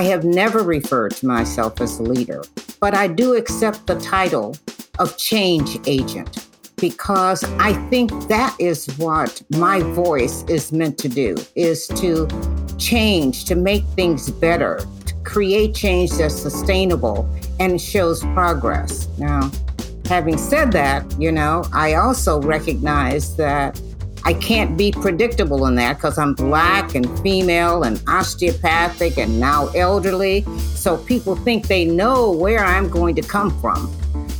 I have never referred to myself as a leader, but I do accept the title of change agent because I think that is what my voice is meant to do is to change, to make things better, to create change that's sustainable and shows progress. Now, having said that, you know, I also recognize that I can't be predictable in that because I'm black and female and osteopathic and now elderly. So people think they know where I'm going to come from.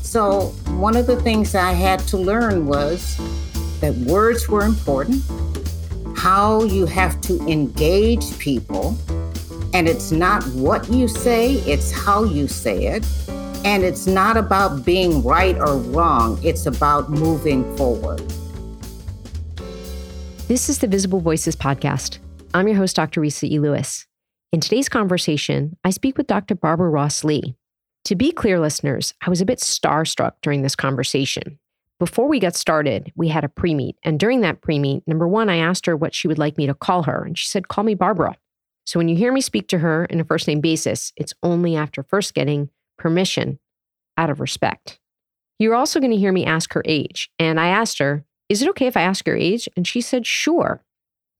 So, one of the things I had to learn was that words were important, how you have to engage people, and it's not what you say, it's how you say it. And it's not about being right or wrong, it's about moving forward. This is the Visible Voices podcast. I'm your host, Dr. Risa E. Lewis. In today's conversation, I speak with Dr. Barbara Ross Lee, to be clear, listeners, I was a bit starstruck during this conversation. Before we got started, we had a pre meet. And during that pre meet, number one, I asked her what she would like me to call her. And she said, Call me Barbara. So when you hear me speak to her in a first name basis, it's only after first getting permission out of respect. You're also going to hear me ask her age. And I asked her, Is it okay if I ask your age? And she said, Sure.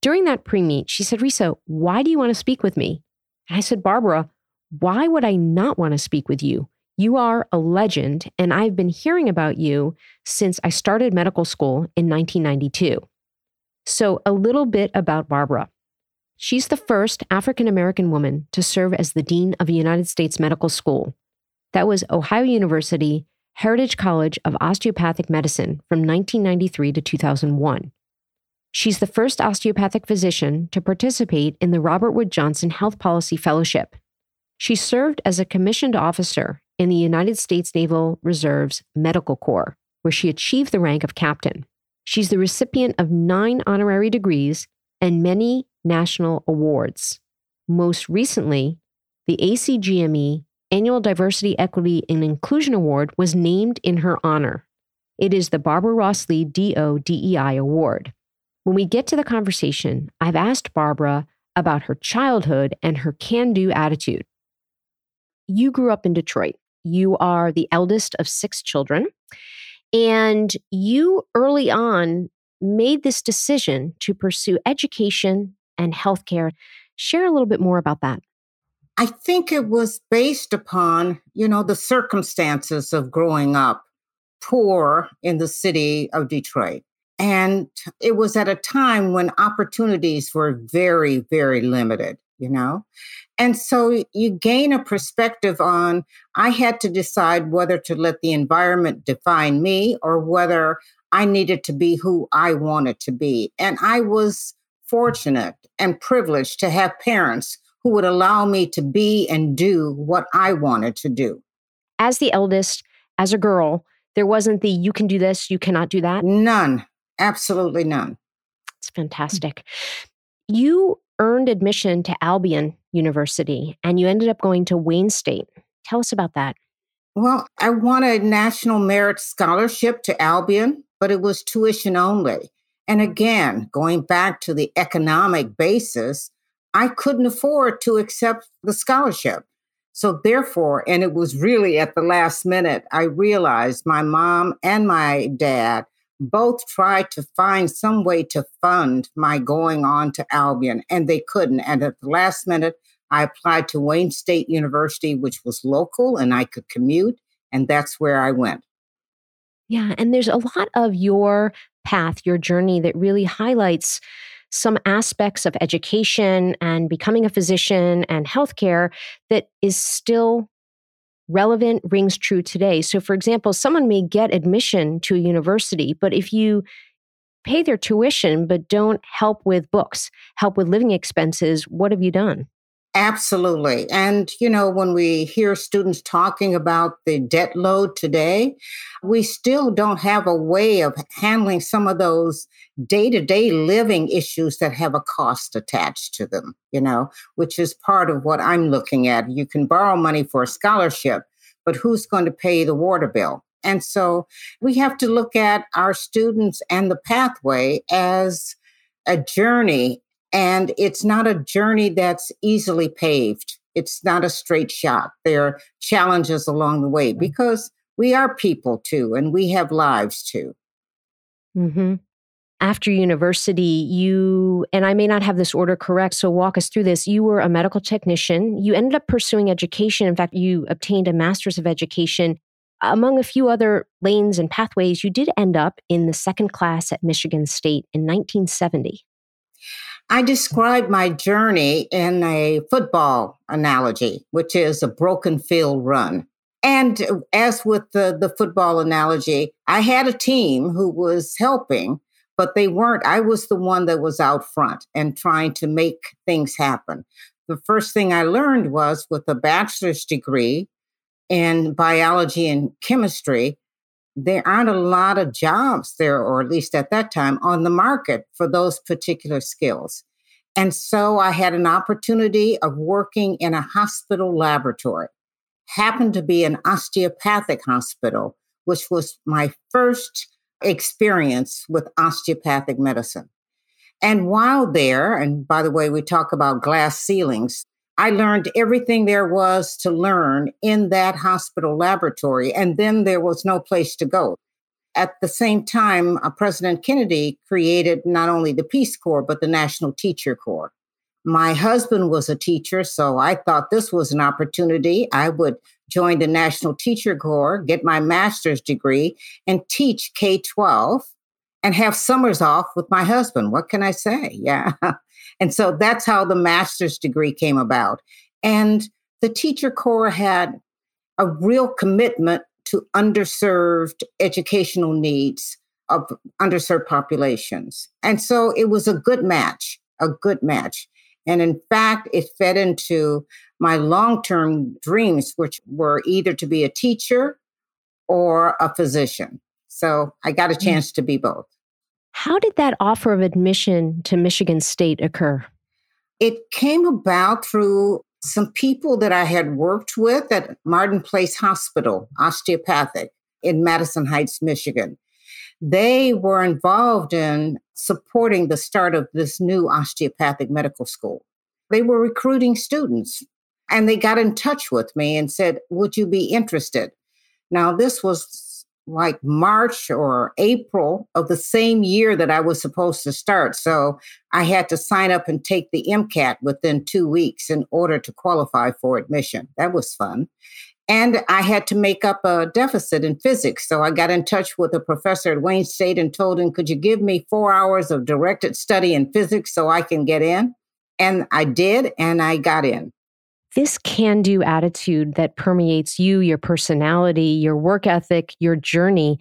During that pre meet, she said, Resa, why do you want to speak with me? And I said, Barbara, why would I not want to speak with you? You are a legend, and I've been hearing about you since I started medical school in 1992. So, a little bit about Barbara. She's the first African American woman to serve as the Dean of a United States Medical School. That was Ohio University Heritage College of Osteopathic Medicine from 1993 to 2001. She's the first osteopathic physician to participate in the Robert Wood Johnson Health Policy Fellowship she served as a commissioned officer in the United States Naval Reserve's Medical Corps, where she achieved the rank of captain. She's the recipient of nine honorary degrees and many national awards. Most recently, the ACGME Annual Diversity, Equity, and Inclusion Award was named in her honor. It is the Barbara Ross Lee DO DEI Award. When we get to the conversation, I've asked Barbara about her childhood and her can do attitude you grew up in Detroit. You are the eldest of six children. And you early on made this decision to pursue education and healthcare. Share a little bit more about that. I think it was based upon, you know, the circumstances of growing up poor in the city of Detroit. And it was at a time when opportunities were very, very limited, you know? And so you gain a perspective on I had to decide whether to let the environment define me or whether I needed to be who I wanted to be. And I was fortunate and privileged to have parents who would allow me to be and do what I wanted to do. As the eldest, as a girl, there wasn't the you can do this, you cannot do that? None. Absolutely none. It's fantastic. You earned admission to Albion University and you ended up going to Wayne State. Tell us about that. Well, I won a National Merit Scholarship to Albion, but it was tuition only. And again, going back to the economic basis, I couldn't afford to accept the scholarship. So, therefore, and it was really at the last minute, I realized my mom and my dad both tried to find some way to fund my going on to Albion, and they couldn't. And at the last minute, I applied to Wayne State University, which was local and I could commute, and that's where I went. Yeah, and there's a lot of your path, your journey that really highlights some aspects of education and becoming a physician and healthcare that is still relevant, rings true today. So, for example, someone may get admission to a university, but if you pay their tuition but don't help with books, help with living expenses, what have you done? Absolutely. And, you know, when we hear students talking about the debt load today, we still don't have a way of handling some of those day to day living issues that have a cost attached to them, you know, which is part of what I'm looking at. You can borrow money for a scholarship, but who's going to pay the water bill? And so we have to look at our students and the pathway as a journey and it's not a journey that's easily paved. It's not a straight shot. There are challenges along the way because we are people too, and we have lives too. Mm-hmm. After university, you, and I may not have this order correct, so walk us through this. You were a medical technician. You ended up pursuing education. In fact, you obtained a master's of education. Among a few other lanes and pathways, you did end up in the second class at Michigan State in 1970. I describe my journey in a football analogy, which is a broken field run. And as with the, the football analogy, I had a team who was helping, but they weren't. I was the one that was out front and trying to make things happen. The first thing I learned was with a bachelor's degree in biology and chemistry, there aren't a lot of jobs there, or at least at that time, on the market for those particular skills. And so I had an opportunity of working in a hospital laboratory happened to be an osteopathic hospital, which was my first experience with osteopathic medicine. And while there, and by the way, we talk about glass ceilings, I learned everything there was to learn in that hospital laboratory. And then there was no place to go. At the same time, uh, President Kennedy created not only the Peace Corps, but the National Teacher Corps. My husband was a teacher, so I thought this was an opportunity. I would join the National Teacher Corps, get my master's degree, and teach K 12 and have summers off with my husband. What can I say? Yeah. And so that's how the master's degree came about. And the Teacher Corps had a real commitment to underserved educational needs of underserved populations. And so it was a good match, a good match. And in fact, it fed into my long term dreams, which were either to be a teacher or a physician. So I got a mm. chance to be both. How did that offer of admission to Michigan State occur? It came about through some people that I had worked with at Martin Place Hospital, osteopathic in Madison Heights, Michigan. They were involved in supporting the start of this new osteopathic medical school. They were recruiting students and they got in touch with me and said, Would you be interested? Now, this was like March or April of the same year that I was supposed to start. So I had to sign up and take the MCAT within two weeks in order to qualify for admission. That was fun. And I had to make up a deficit in physics. So I got in touch with a professor at Wayne State and told him, could you give me four hours of directed study in physics so I can get in? And I did, and I got in. This can do attitude that permeates you, your personality, your work ethic, your journey,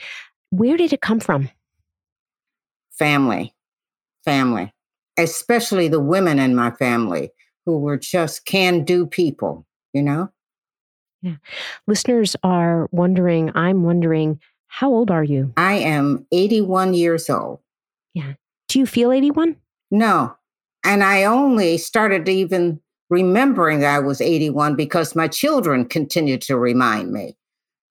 where did it come from? Family, family, especially the women in my family who were just can do people, you know? Yeah. Listeners are wondering, I'm wondering, how old are you? I am 81 years old. Yeah. Do you feel 81? No. And I only started to even remembering that I was 81 because my children continued to remind me,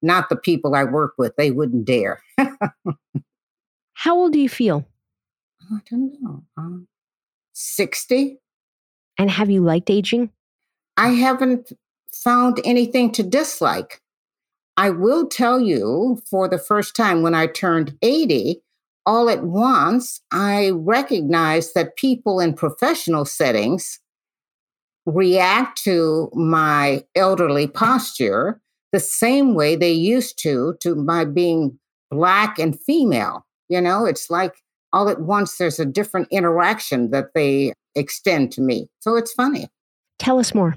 not the people I work with. They wouldn't dare. how old do you feel? I don't know. Um, 60. And have you liked aging? I haven't found anything to dislike. I will tell you for the first time when I turned 80, all at once, I recognized that people in professional settings react to my elderly posture the same way they used to to my being black and female. You know, it's like all at once there's a different interaction that they extend to me. So it's funny. Tell us more.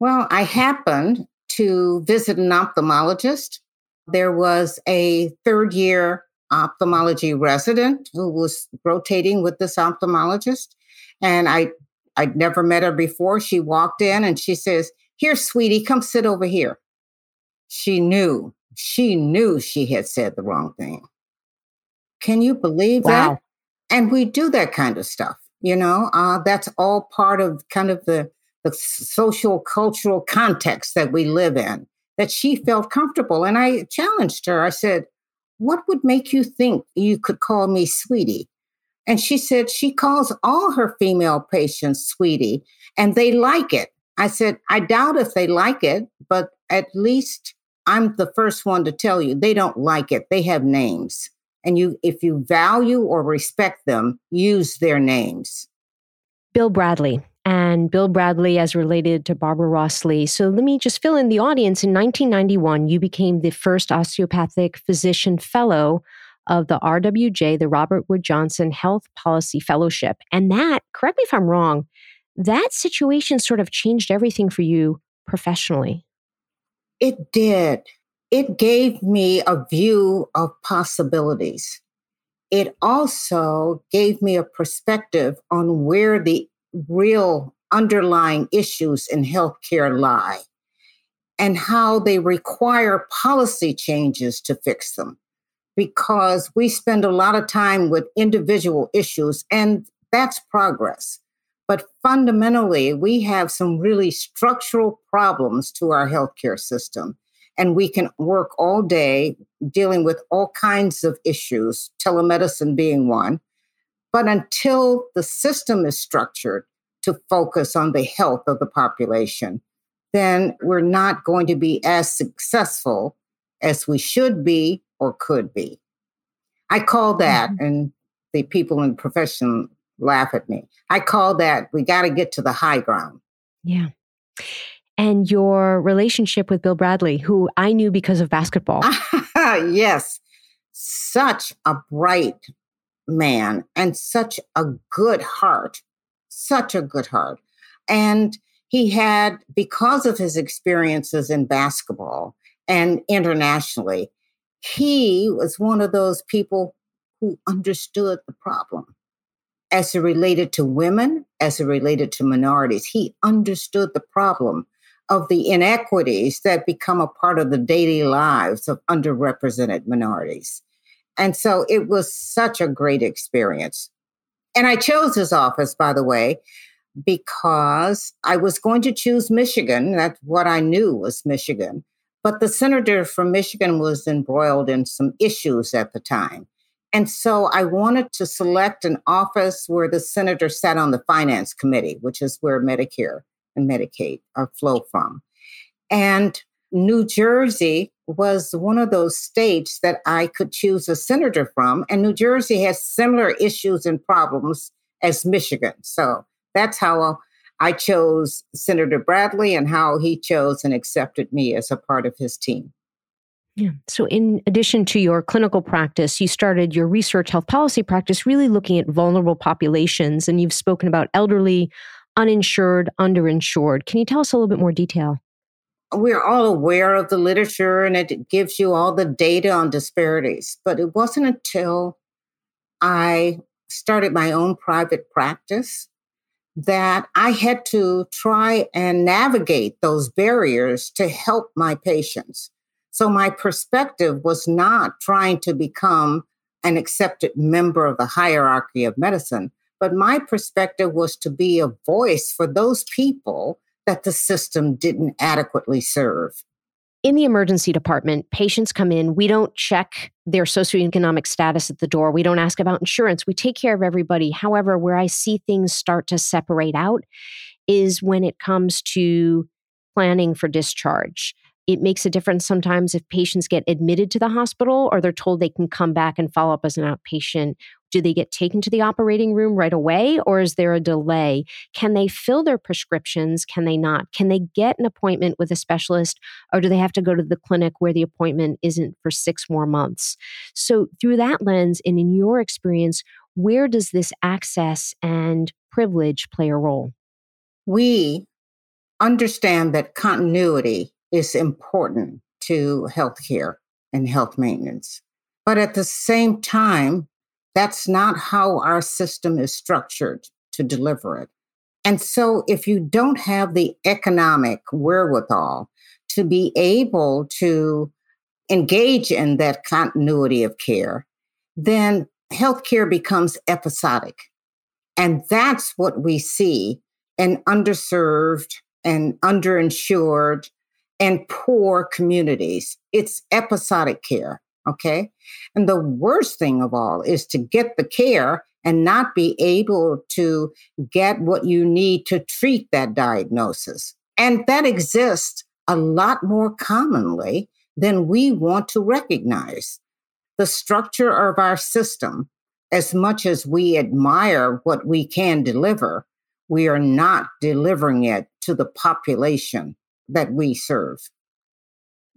Well, I happened to visit an ophthalmologist. There was a third year ophthalmology resident who was rotating with this ophthalmologist. And I, I'd never met her before. She walked in and she says, Here, sweetie, come sit over here. She knew, she knew she had said the wrong thing. Can you believe wow. that? And we do that kind of stuff, you know, uh, that's all part of kind of the the social cultural context that we live in, that she felt comfortable. And I challenged her. I said, What would make you think you could call me sweetie? And she said she calls all her female patients sweetie, and they like it. I said, I doubt if they like it, but at least I'm the first one to tell you they don't like it. They have names. And you if you value or respect them, use their names. Bill Bradley and Bill Bradley as related to Barbara Ross Lee. So let me just fill in the audience. In 1991, you became the first osteopathic physician fellow of the RWJ, the Robert Wood Johnson Health Policy Fellowship. And that, correct me if I'm wrong, that situation sort of changed everything for you professionally. It did. It gave me a view of possibilities. It also gave me a perspective on where the real underlying issues in healthcare lie and how they require policy changes to fix them. Because we spend a lot of time with individual issues, and that's progress. But fundamentally, we have some really structural problems to our healthcare system. And we can work all day dealing with all kinds of issues, telemedicine being one. But until the system is structured to focus on the health of the population, then we're not going to be as successful as we should be or could be. I call that, mm-hmm. and the people in the profession laugh at me. I call that we got to get to the high ground. Yeah. And your relationship with Bill Bradley, who I knew because of basketball. yes. Such a bright man and such a good heart. Such a good heart. And he had, because of his experiences in basketball and internationally, he was one of those people who understood the problem as it related to women, as it related to minorities. He understood the problem of the inequities that become a part of the daily lives of underrepresented minorities. And so it was such a great experience. And I chose his office, by the way, because I was going to choose Michigan. That's what I knew was Michigan. But the senator from Michigan was embroiled in some issues at the time. And so I wanted to select an office where the senator sat on the finance committee, which is where Medicare and Medicaid are flow from. And New Jersey was one of those states that I could choose a senator from. And New Jersey has similar issues and problems as Michigan. So that's how I chose Senator Bradley and how he chose and accepted me as a part of his team. Yeah. So, in addition to your clinical practice, you started your research health policy practice really looking at vulnerable populations, and you've spoken about elderly, uninsured, underinsured. Can you tell us a little bit more detail? We're all aware of the literature and it gives you all the data on disparities, but it wasn't until I started my own private practice that I had to try and navigate those barriers to help my patients. So my perspective was not trying to become an accepted member of the hierarchy of medicine, but my perspective was to be a voice for those people that the system didn't adequately serve. In the emergency department, patients come in. We don't check their socioeconomic status at the door. We don't ask about insurance. We take care of everybody. However, where I see things start to separate out is when it comes to planning for discharge it makes a difference sometimes if patients get admitted to the hospital or they're told they can come back and follow up as an outpatient. Do they get taken to the operating room right away or is there a delay? Can they fill their prescriptions? Can they not? Can they get an appointment with a specialist or do they have to go to the clinic where the appointment isn't for six more months? So, through that lens, and in your experience, where does this access and privilege play a role? We understand that continuity is important to healthcare and health maintenance. But at the same time, that's not how our system is structured to deliver it. And so, if you don't have the economic wherewithal to be able to engage in that continuity of care, then healthcare becomes episodic. And that's what we see in underserved and underinsured and poor communities. It's episodic care. Okay. And the worst thing of all is to get the care and not be able to get what you need to treat that diagnosis. And that exists a lot more commonly than we want to recognize. The structure of our system, as much as we admire what we can deliver, we are not delivering it to the population that we serve.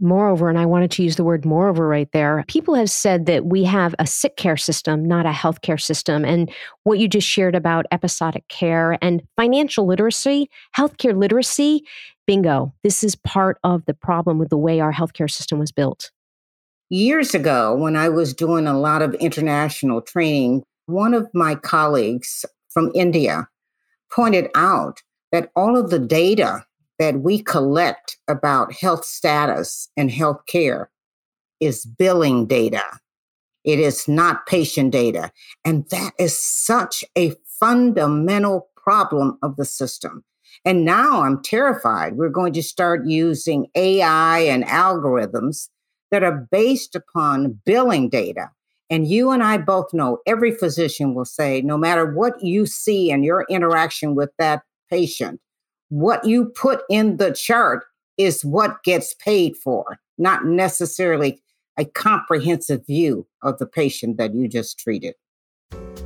Moreover, and I wanted to use the word moreover right there, people have said that we have a sick care system, not a healthcare system. And what you just shared about episodic care and financial literacy, healthcare literacy, bingo, this is part of the problem with the way our healthcare system was built. Years ago, when I was doing a lot of international training, one of my colleagues from India pointed out that all of the data that we collect about health status and health care is billing data. It is not patient data. And that is such a fundamental problem of the system. And now I'm terrified. We're going to start using AI and algorithms that are based upon billing data. And you and I both know every physician will say no matter what you see in your interaction with that patient, what you put in the chart is what gets paid for, not necessarily a comprehensive view of the patient that you just treated.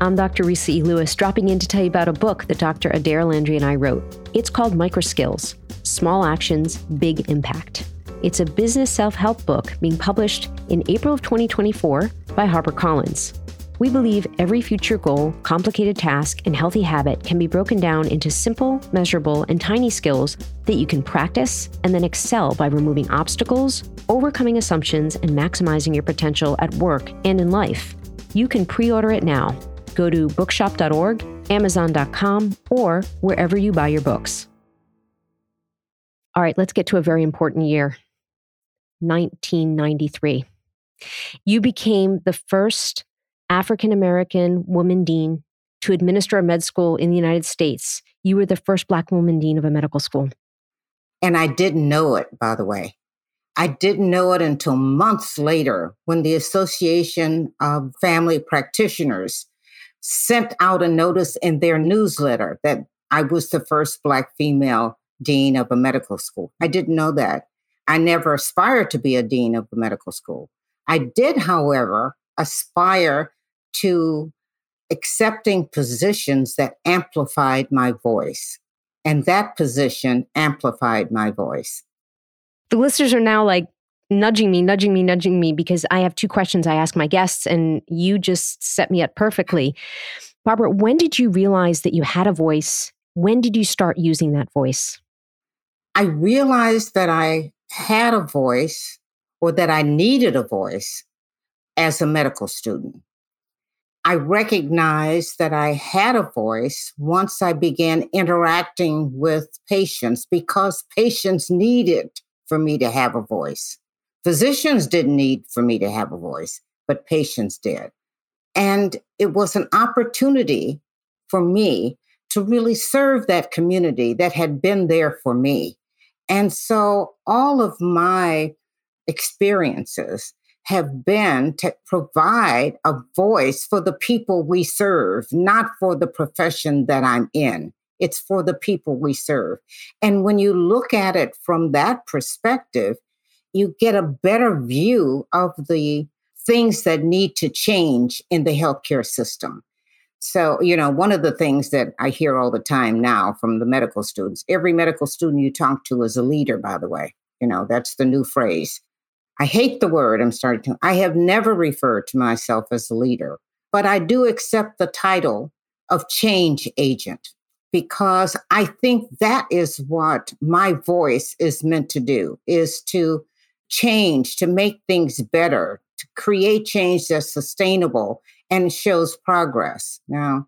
I'm Dr. Risa E. Lewis, dropping in to tell you about a book that Dr. Adair Landry and I wrote. It's called Microskills Small Actions, Big Impact. It's a business self help book being published in April of 2024 by HarperCollins. We believe every future goal, complicated task, and healthy habit can be broken down into simple, measurable, and tiny skills that you can practice and then excel by removing obstacles, overcoming assumptions, and maximizing your potential at work and in life. You can pre order it now. Go to bookshop.org, amazon.com, or wherever you buy your books. All right, let's get to a very important year 1993. You became the first African American woman dean to administer a med school in the United States. You were the first Black woman dean of a medical school. And I didn't know it, by the way. I didn't know it until months later when the Association of Family Practitioners sent out a notice in their newsletter that I was the first Black female dean of a medical school. I didn't know that. I never aspired to be a dean of a medical school. I did, however, aspire to accepting positions that amplified my voice. And that position amplified my voice. The listeners are now like nudging me, nudging me, nudging me because I have two questions I ask my guests, and you just set me up perfectly. Barbara, when did you realize that you had a voice? When did you start using that voice? I realized that I had a voice or that I needed a voice as a medical student. I recognized that I had a voice once I began interacting with patients because patients needed for me to have a voice. Physicians didn't need for me to have a voice, but patients did. And it was an opportunity for me to really serve that community that had been there for me. And so all of my experiences have been to provide a voice for the people we serve, not for the profession that I'm in. It's for the people we serve. And when you look at it from that perspective, you get a better view of the things that need to change in the healthcare system. So, you know, one of the things that I hear all the time now from the medical students, every medical student you talk to is a leader, by the way. You know, that's the new phrase. I hate the word I'm starting to. I have never referred to myself as a leader, but I do accept the title of change agent because I think that is what my voice is meant to do is to change, to make things better, to create change that's sustainable and shows progress. Now,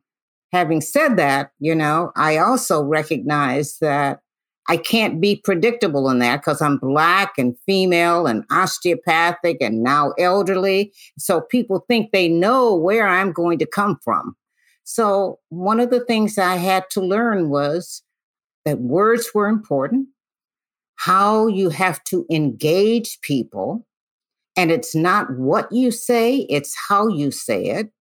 having said that, you know, I also recognize that I can't be predictable in that because I'm black and female and osteopathic and now elderly. So people think they know where I'm going to come from. So one of the things I had to learn was that words were important, how you have to engage people. And it's not what you say, it's how you say it.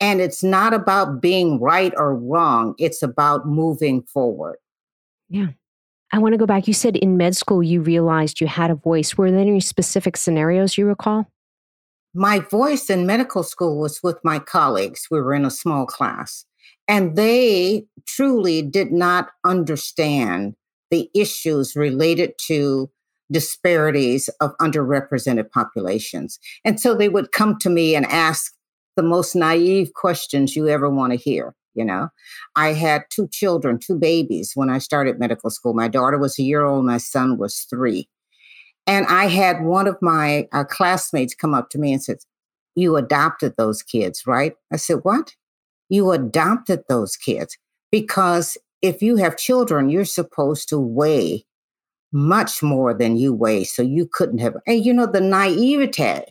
And it's not about being right or wrong, it's about moving forward. Yeah. I want to go back. You said in med school you realized you had a voice. Were there any specific scenarios you recall? My voice in medical school was with my colleagues. We were in a small class, and they truly did not understand the issues related to disparities of underrepresented populations. And so they would come to me and ask the most naive questions you ever want to hear. You know, I had two children, two babies when I started medical school. My daughter was a year old, my son was three. And I had one of my uh, classmates come up to me and said, You adopted those kids, right? I said, What? You adopted those kids because if you have children, you're supposed to weigh much more than you weigh. So you couldn't have, and you know, the naivete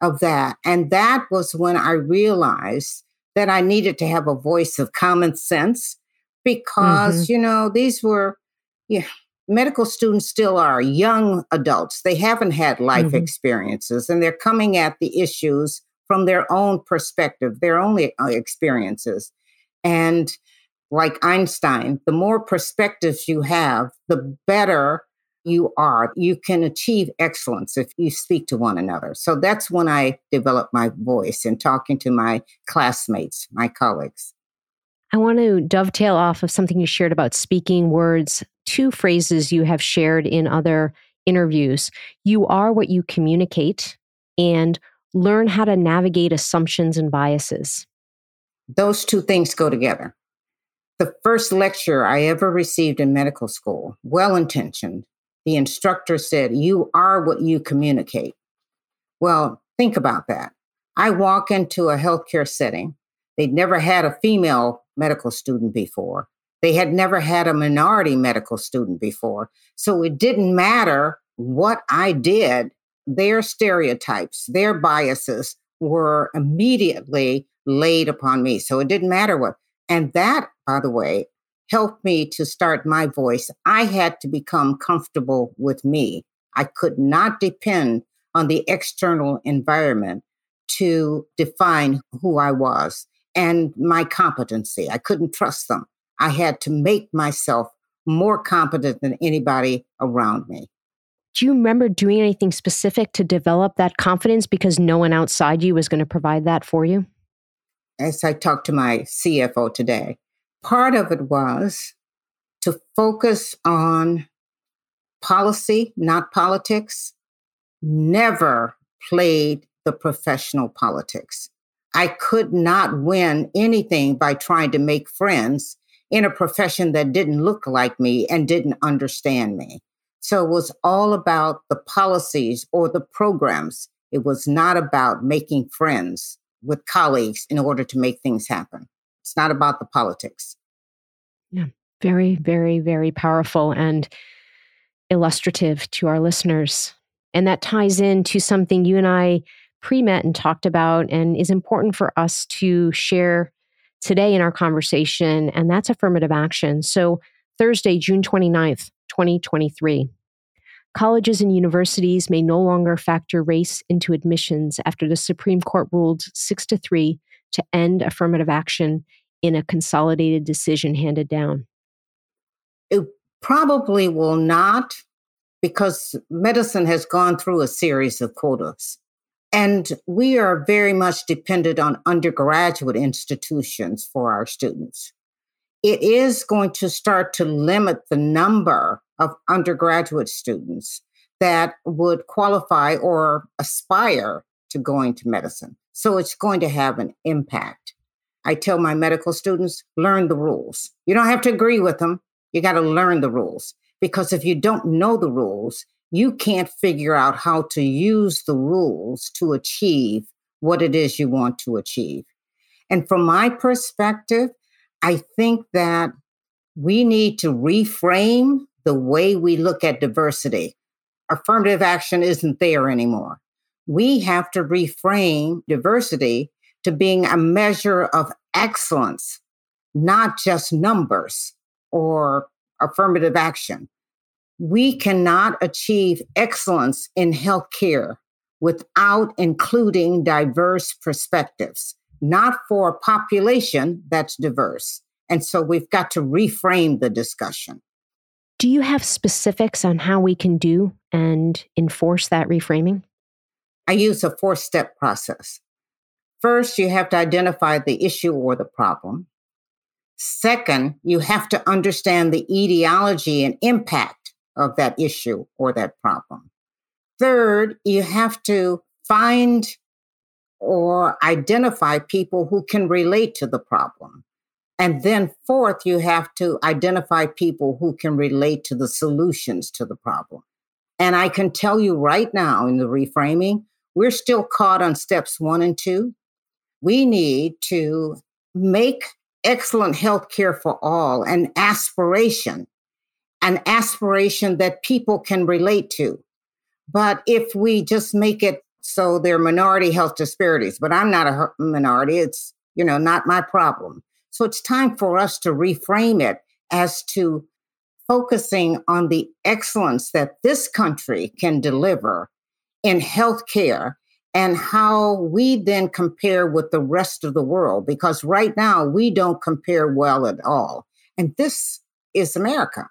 of that. And that was when I realized that I needed to have a voice of common sense because, mm-hmm. you know, these were, yeah, medical students still are young adults. They haven't had life mm-hmm. experiences and they're coming at the issues from their own perspective, their own uh, experiences. And like Einstein, the more perspectives you have, the better you are. You can achieve excellence if you speak to one another. So that's when I developed my voice in talking to my classmates, my colleagues. I want to dovetail off of something you shared about speaking words, two phrases you have shared in other interviews. You are what you communicate, and learn how to navigate assumptions and biases. Those two things go together. The first lecture I ever received in medical school, well intentioned, the instructor said, You are what you communicate. Well, think about that. I walk into a healthcare setting. They'd never had a female medical student before. They had never had a minority medical student before. So it didn't matter what I did, their stereotypes, their biases were immediately laid upon me. So it didn't matter what. And that, by the way, helped me to start my voice. I had to become comfortable with me. I could not depend on the external environment to define who I was and my competency. I couldn't trust them. I had to make myself more competent than anybody around me. Do you remember doing anything specific to develop that confidence because no one outside you was going to provide that for you? as I talked to my CFO today, part of it was to focus on policy, not politics, never played the professional politics. I could not win anything by trying to make friends in a profession that didn't look like me and didn't understand me. So it was all about the policies or the programs. It was not about making friends with colleagues in order to make things happen. It's not about the politics. Yeah, very, very, very powerful and illustrative to our listeners. And that ties into something you and I pre met and talked about and is important for us to share today in our conversation, and that's affirmative action. So, Thursday, June 29th, 2023. Colleges and universities may no longer factor race into admissions after the Supreme Court ruled 6 to 3 to end affirmative action in a consolidated decision handed down. It probably will not because medicine has gone through a series of quotas. And we are very much dependent on undergraduate institutions for our students. It is going to start to limit the number of undergraduate students that would qualify or aspire to going to medicine. So it's going to have an impact. I tell my medical students learn the rules. You don't have to agree with them. You got to learn the rules because if you don't know the rules, you can't figure out how to use the rules to achieve what it is you want to achieve. And from my perspective, I think that we need to reframe the way we look at diversity. Affirmative action isn't there anymore. We have to reframe diversity to being a measure of excellence, not just numbers or affirmative action. We cannot achieve excellence in healthcare without including diverse perspectives, not for a population that's diverse. And so we've got to reframe the discussion. Do you have specifics on how we can do and enforce that reframing? I use a four step process. First, you have to identify the issue or the problem. Second, you have to understand the etiology and impact of that issue or that problem. Third, you have to find or identify people who can relate to the problem. And then, fourth, you have to identify people who can relate to the solutions to the problem. And I can tell you right now in the reframing, we're still caught on steps one and two. We need to make excellent health care for all an aspiration, an aspiration that people can relate to. But if we just make it so there are minority health disparities, but I'm not a minority, it's, you know, not my problem. So it's time for us to reframe it as to focusing on the excellence that this country can deliver in healthcare and how we then compare with the rest of the world. Because right now we don't compare well at all. And this is America.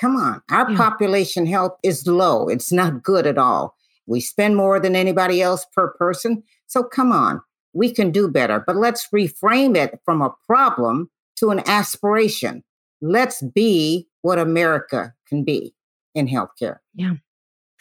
Come on. Our yeah. population health is low. It's not good at all. We spend more than anybody else per person. So come on we can do better. But let's reframe it from a problem to an aspiration. Let's be what America can be in healthcare. Yeah.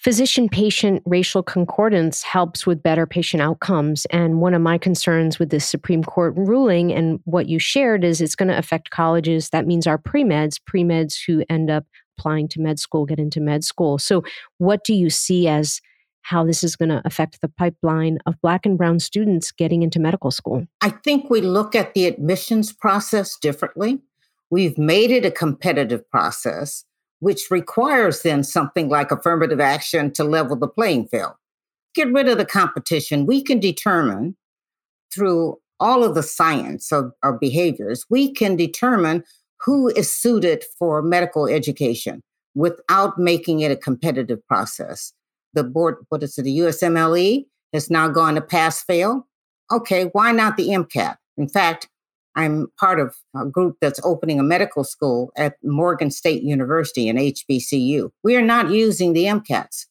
Physician patient racial concordance helps with better patient outcomes. And one of my concerns with this Supreme Court ruling and what you shared is it's going to affect colleges. That means our pre meds, pre meds who end up applying to med school, get into med school. So, what do you see as how this is going to affect the pipeline of Black and Brown students getting into medical school? I think we look at the admissions process differently. We've made it a competitive process, which requires then something like affirmative action to level the playing field. Get rid of the competition. We can determine through all of the science of our behaviors, we can determine who is suited for medical education without making it a competitive process the board, what is it, the USMLE has now gone to pass fail. Okay, why not the MCAT? In fact, I'm part of a group that's opening a medical school at Morgan State University in HBCU. We are not using the MCATs.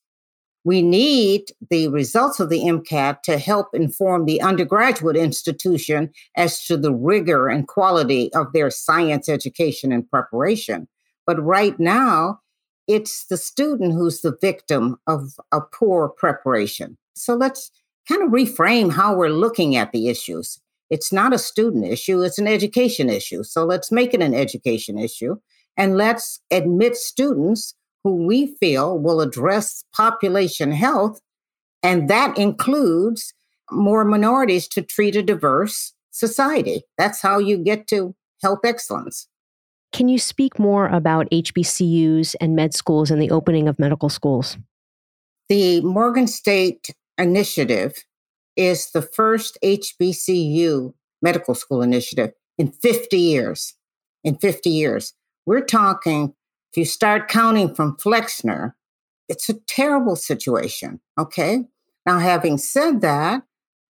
We need the results of the MCAT to help inform the undergraduate institution as to the rigor and quality of their science education and preparation. But right now, it's the student who's the victim of a poor preparation. So let's kind of reframe how we're looking at the issues. It's not a student issue, it's an education issue. So let's make it an education issue and let's admit students who we feel will address population health. And that includes more minorities to treat a diverse society. That's how you get to health excellence. Can you speak more about HBCUs and med schools and the opening of medical schools? The Morgan State Initiative is the first HBCU medical school initiative in 50 years. In 50 years. We're talking, if you start counting from Flexner, it's a terrible situation. Okay. Now, having said that,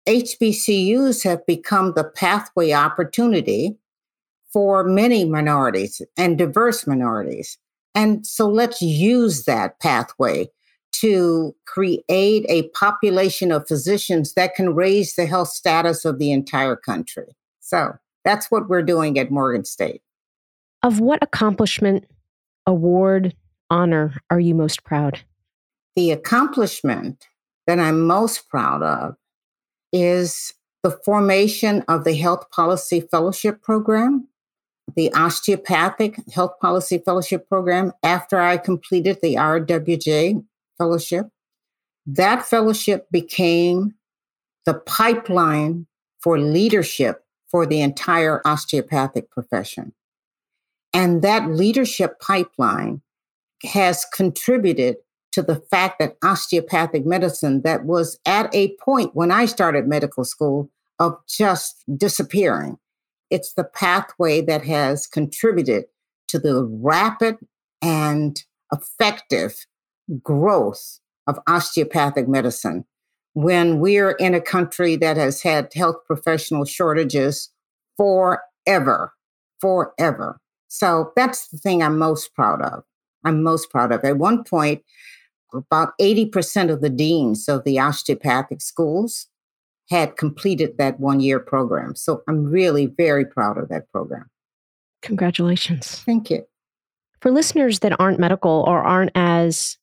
HBCUs have become the pathway opportunity for many minorities and diverse minorities. And so let's use that pathway to create a population of physicians that can raise the health status of the entire country. So that's what we're doing at Morgan State. Of what accomplishment, award, honor are you most proud? The accomplishment that I'm most proud of is the formation of the Health Policy Fellowship Program the Osteopathic Health Policy Fellowship Program after I completed the RWJ Fellowship. That fellowship became the pipeline for leadership for the entire osteopathic profession. And that leadership pipeline has contributed to the fact that osteopathic medicine, that was at a point when I started medical school, of just disappearing it's the pathway that has contributed to the rapid and effective growth of osteopathic medicine. When we're in a country that has had health professional shortages forever, forever. So that's the thing I'm most proud of. I'm most proud of. At one point, about 80% of the deans of the osteopathic schools had completed that one year program. So I'm really very proud of that program. Congratulations. Thank you. For listeners that aren't medical or aren't as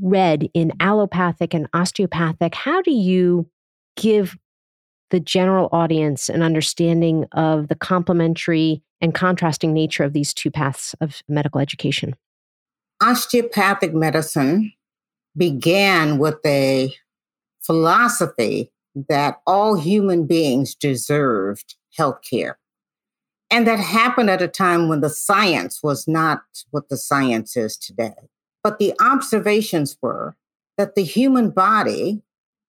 read in allopathic and osteopathic, how do you give the general audience an understanding of the complementary and contrasting nature of these two paths of medical education? Osteopathic medicine began with a philosophy that all human beings deserved health care. And that happened at a time when the science was not what the science is today. But the observations were that the human body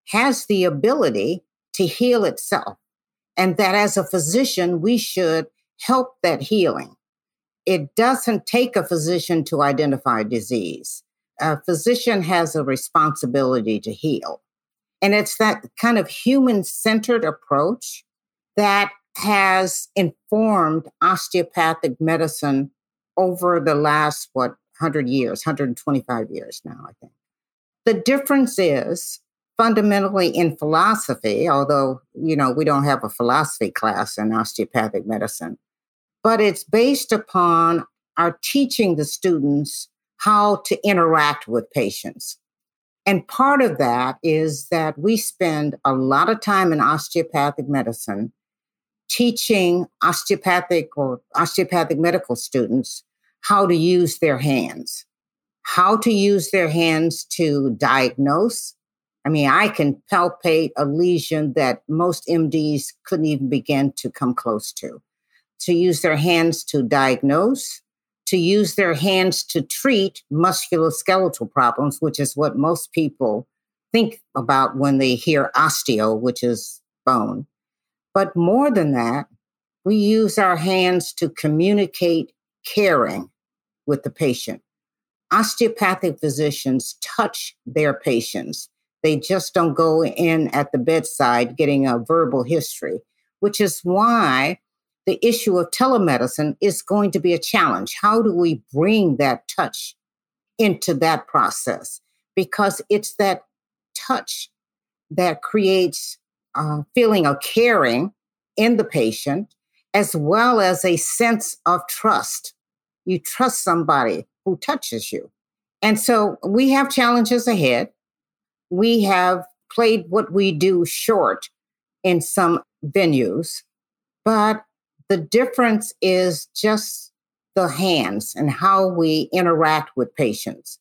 has the ability to heal itself, and that as a physician, we should help that healing. It doesn't take a physician to identify disease. A physician has a responsibility to heal. And it's that kind of human centered approach that has informed osteopathic medicine over the last, what, 100 years, 125 years now, I think. The difference is fundamentally in philosophy, although, you know, we don't have a philosophy class in osteopathic medicine, but it's based upon our teaching the students how to interact with patients. And part of that is that we spend a lot of time in osteopathic medicine teaching osteopathic or osteopathic medical students how to use their hands, how to use their hands to diagnose. I mean, I can palpate a lesion that most MDs couldn't even begin to come close to. To use their hands to diagnose, to use their hands to treat musculoskeletal problems, which is what most people think about when they hear osteo, which is bone. But more than that, we use our hands to communicate caring with the patient. Osteopathic physicians touch their patients. They just don't go in at the bedside getting a verbal history, which is why the issue of telemedicine is going to be a challenge. How do we bring that touch into that process? Because it's that touch that creates a feeling of caring in the patient, as well as a sense of trust. You trust somebody who touches you. And so we have challenges ahead. We have played what we do short in some venues, but the difference is just the hands and how we interact with patients.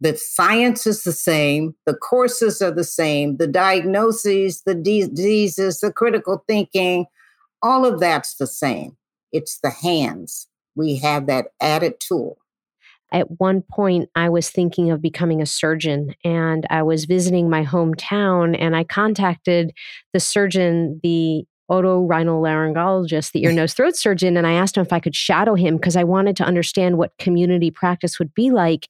The science is the same, the courses are the same, the diagnoses, the diseases, the critical thinking, all of that's the same. It's the hands. We have that added tool. At one point, I was thinking of becoming a surgeon, and I was visiting my hometown, and I contacted the surgeon, the otorhinolaryngologist, the ear, nose, throat surgeon, and I asked him if I could shadow him because I wanted to understand what community practice would be like.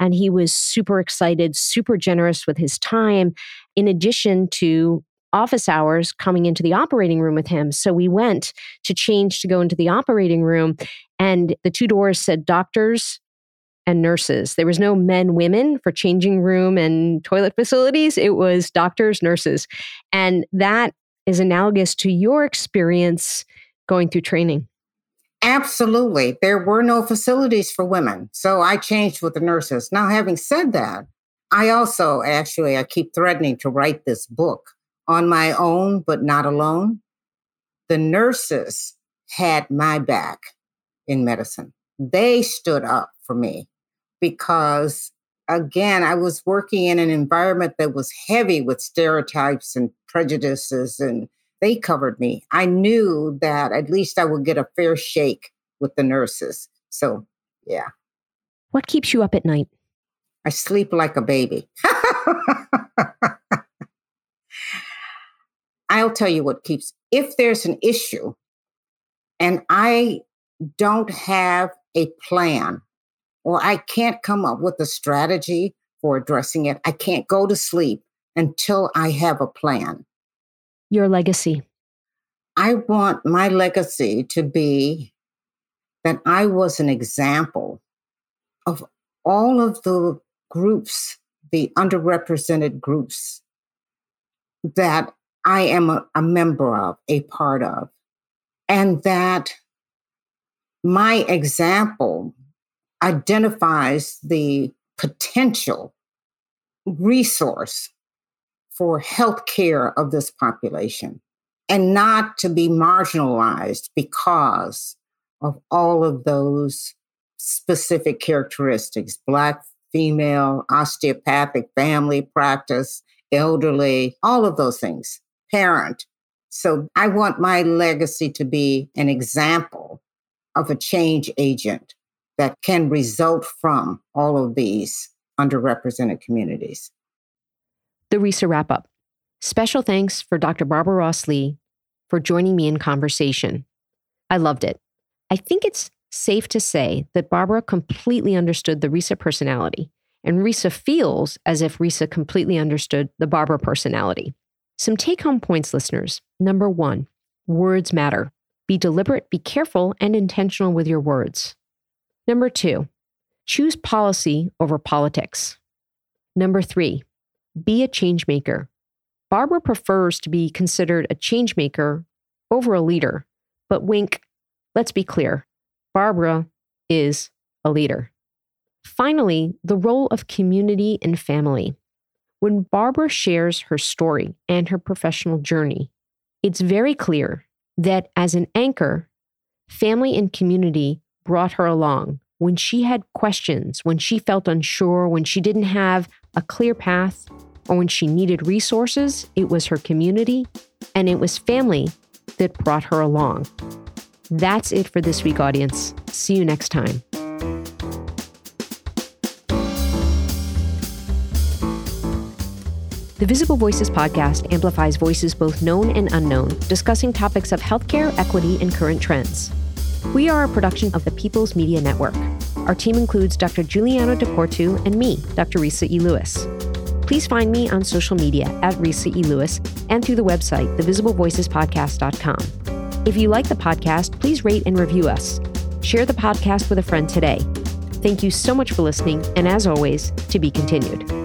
And he was super excited, super generous with his time, in addition to office hours coming into the operating room with him. So we went to change to go into the operating room, and the two doors said doctors and nurses. There was no men, women for changing room and toilet facilities. It was doctors, nurses. And that is analogous to your experience going through training. Absolutely. There were no facilities for women. So I changed with the nurses. Now, having said that, I also actually I keep threatening to write this book on my own, but not alone. The nurses had my back in medicine. They stood up for me because again, I was working in an environment that was heavy with stereotypes and prejudices, and they covered me. I knew that at least I would get a fair shake with the nurses. So, yeah. What keeps you up at night? I sleep like a baby. I'll tell you what keeps, if there's an issue and I don't have a plan, or I can't come up with a strategy for addressing it. I can't go to sleep until I have a plan. Your legacy. I want my legacy to be that I was an example of all of the groups, the underrepresented groups that I am a, a member of, a part of, and that my example identifies the potential resource for health care of this population and not to be marginalized because of all of those specific characteristics black, female, osteopathic, family practice, elderly, all of those things, parent. So I want my legacy to be an example of a change agent that can result from all of these underrepresented communities. The Resa wrap up. Special thanks for Dr. Barbara Ross Lee for joining me in conversation. I loved it. I think it's safe to say that Barbara completely understood the Resa personality, and Resa feels as if Resa completely understood the Barbara personality. Some take home points, listeners. Number one, words matter. Be deliberate, be careful, and intentional with your words. Number two, choose policy over politics. Number three, be a change maker. Barbara prefers to be considered a change maker over a leader, but wink, let's be clear Barbara is a leader. Finally, the role of community and family. When Barbara shares her story and her professional journey, it's very clear that as an anchor, family and community brought her along when she had questions, when she felt unsure, when she didn't have a clear path, or when she needed resources, it was her community and it was family that brought her along. That's it for this week, audience. See you next time. The Visible Voices podcast amplifies voices both known and unknown, discussing topics of healthcare, equity, and current trends. We are a production of the People's Media Network. Our team includes Dr. Giuliano DePortu and me, Dr. Risa E. Lewis. Please find me on social media at Risa E. Lewis and through the website, thevisiblevoicespodcast.com. If you like the podcast, please rate and review us. Share the podcast with a friend today. Thank you so much for listening, and as always, to be continued.